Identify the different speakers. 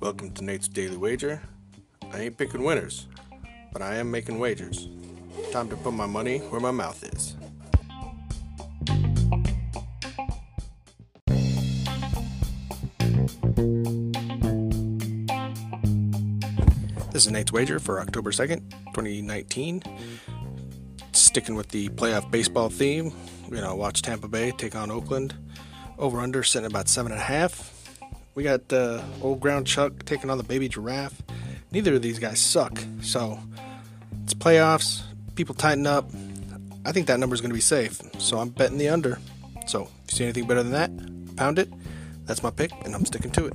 Speaker 1: Welcome to Nate's Daily Wager. I ain't picking winners, but I am making wagers. Time to put my money where my mouth is. This is Nate's Wager for October 2nd, 2019. Sticking with the playoff baseball theme, going to watch Tampa Bay take on Oakland. Over under sitting about 7.5. We got uh, Old Ground Chuck taking on the Baby Giraffe. Neither of these guys suck, so it's playoffs. People tighten up. I think that number is going to be safe, so I'm betting the under. So if you see anything better than that, pound it. That's my pick, and I'm sticking to it.